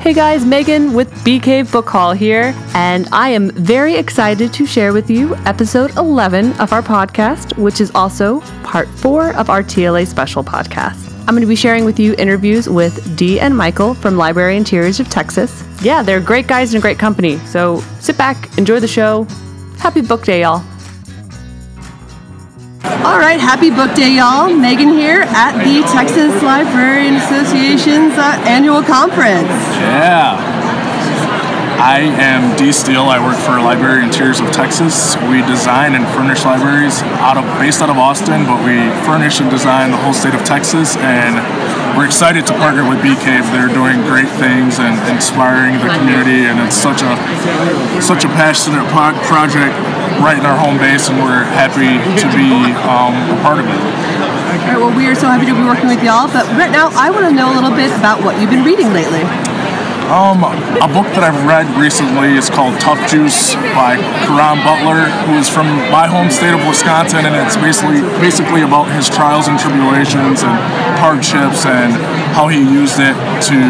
Hey guys, Megan with Cave Book Haul here, and I am very excited to share with you episode 11 of our podcast, which is also part four of our TLA special podcast. I'm going to be sharing with you interviews with Dee and Michael from Library Interiors of Texas. Yeah, they're great guys and a great company, so sit back, enjoy the show. Happy book day, y'all. All right, happy book day, y'all. Megan here at the Texas Librarian Association's uh, annual conference. Yeah. I am Dee Steele. I work for Library Interiors of Texas. We design and furnish libraries out of based out of Austin, but we furnish and design the whole state of Texas. And we're excited to partner with Bee Cave. They're doing great things and inspiring the community, and it's such a such a passionate pro- project right in our home base, and we're happy to be um, a part of it. All right, well, we are so happy to be working with y'all. But right now, I want to know a little bit about what you've been reading lately. Um, a book that I've read recently is called Tuff Juice by Caron Butler, who is from my home state of Wisconsin, and it's basically basically about his trials and tribulations and hardships and how he used it to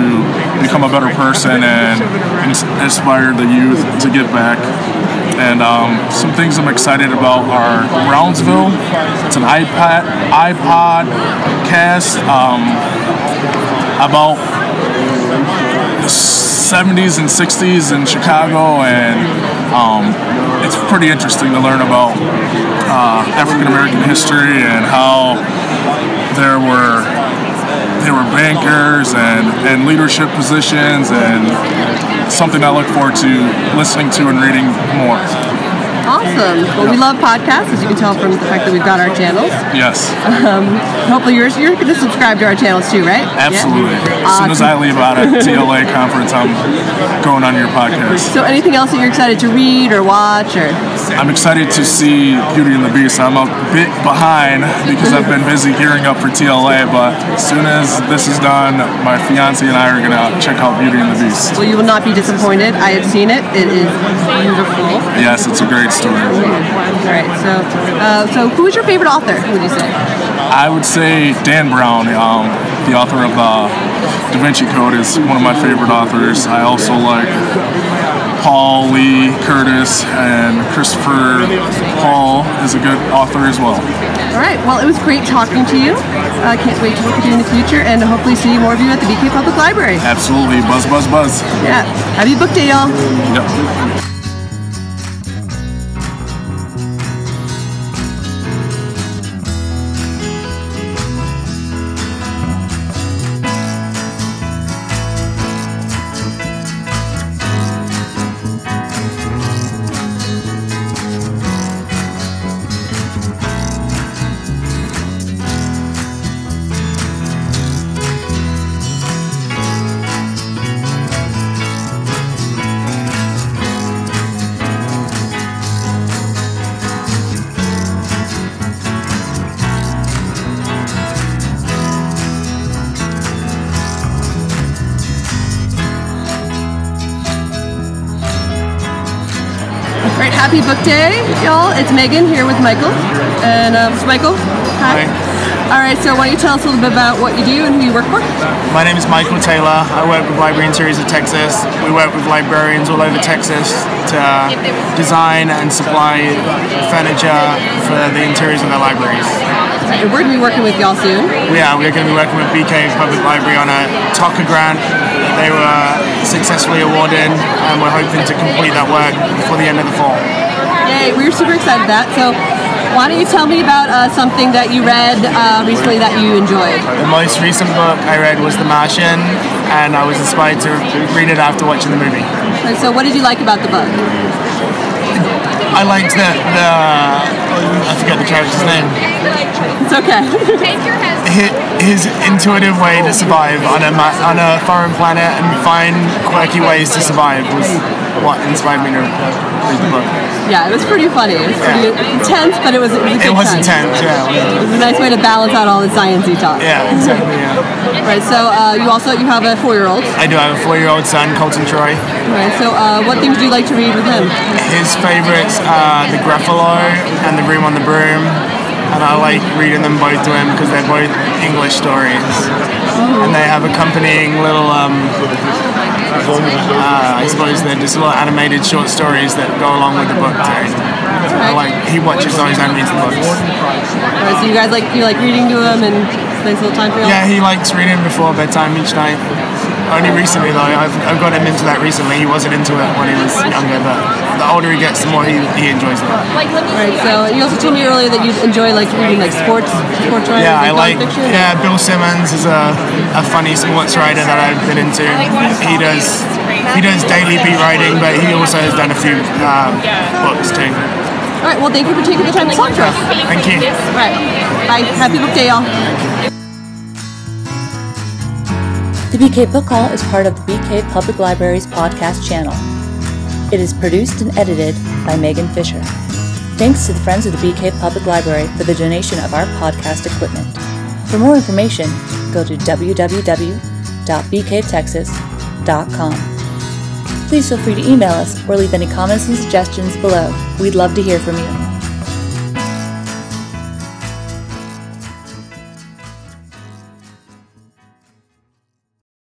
become a better person and ins- inspire the youth to give back. And um, some things I'm excited about are Bronzeville. It's an iPad iPod cast um, about 70s and 60s in Chicago, and um, it's pretty interesting to learn about uh, African American history and how there were there were bankers and, and leadership positions, and something I look forward to listening to and reading more. Awesome. Well, we love podcasts, as you can tell from the fact that we've got our channels. Yes, um, Hopefully, you're, you're going to subscribe to our channels too, right? Yeah? absolutely. As soon as I leave out at TLA conference, I'm going on your podcast. So, anything else that you're excited to read or watch, or I'm excited to see Beauty and the Beast. I'm a bit behind because I've been busy gearing up for TLA, but as soon as this is done, my fiance and I are gonna check out Beauty and the Beast. well, you will not be disappointed. I have seen it. It is beautiful. Yes, it's a great story. All right. So, uh, so who is your favorite author? Would you say? I would say Dan Brown, um, the author of the Da Vinci Code, is one of my favorite authors. I also like Paul Lee Curtis and Christopher Paul is a good author as well. All right. Well, it was great talking to you. I uh, can't wait to work with you in the future and hopefully see more of you at the Bee Cave Public Library. Absolutely, buzz, buzz, buzz. Yeah. Happy book day, y'all. Yep. Happy book day, y'all. It's Megan here with Michael. And um, Michael. Hi. All right. So, why don't you tell us a little bit about what you do and who you work for? My name is Michael Taylor. I work with Library Interiors of Texas. We work with librarians all over Texas to design and supply furniture for the interiors of their libraries. And we're going to be working with y'all soon. Yeah, we're going to be working with Bee Cave Public Library on a Tocker grant they were successfully awarded, and we're hoping to complete that work before the end of the fall. Yay. We're super excited about that. So, why don't you tell me about uh, something that you read uh, recently that you enjoyed? The most recent book I read was The Martian, and I was inspired to read it after watching the movie. And so, what did you like about the book? I liked the, the I forget the character's name. It's okay. His, his intuitive way to survive on a ma- on a foreign planet and find quirky ways to survive was what inspired me to read the book. yeah, it was pretty funny. It was pretty intense, but it was, it was It was intense, yeah. It was a nice way to balance out all the sciencey talk. Yeah, exactly. Yeah. Right. So uh, you also you have a four-year-old. I do have a four-year-old son, Colton Troy. Right. So uh, what things do you like to read with him? His favorites are The Gruffalo and The Room on the Broom. And I like reading them both to him because they're both English stories. And they have accompanying little um, Uh, I suppose they're just little animated short stories that go along with the book. Too. Like he watches those and reads the books. So you guys like you like reading to him and spends a little time for y'all? Yeah, he likes reading before bedtime each night. Only recently though, I've, I've got him into that recently. He wasn't into it when he was younger, but the older he gets, the more he, he enjoys it. Alright, so you also told me earlier that you enjoy like reading like sports, sports writers. Yeah, I and like. nonfiction. Yeah, Bill Simmons is a, a funny sports writer that I've been into. He does he does daily beat writing, but he also has done a few uh, books too. Alright, well thank you for taking the time to talk to us. Thank you. Alright, bye. Happy book day, y'all. The Bee Cave Book Haul is part of the Bee Cave Public Library's podcast channel. It is produced and edited by Megan Fisher. Thanks to the Friends of the BK Public Library for the donation of our podcast equipment. For more information, go to www.bktexas.com. Please feel free to email us or leave any comments and suggestions below. We'd love to hear from you.